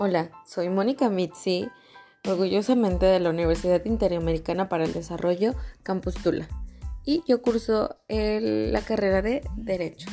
Hola, soy Mónica Mitzi, orgullosamente de la Universidad Interamericana para el Desarrollo, Campus Tula, y yo curso el- la carrera de Derecho.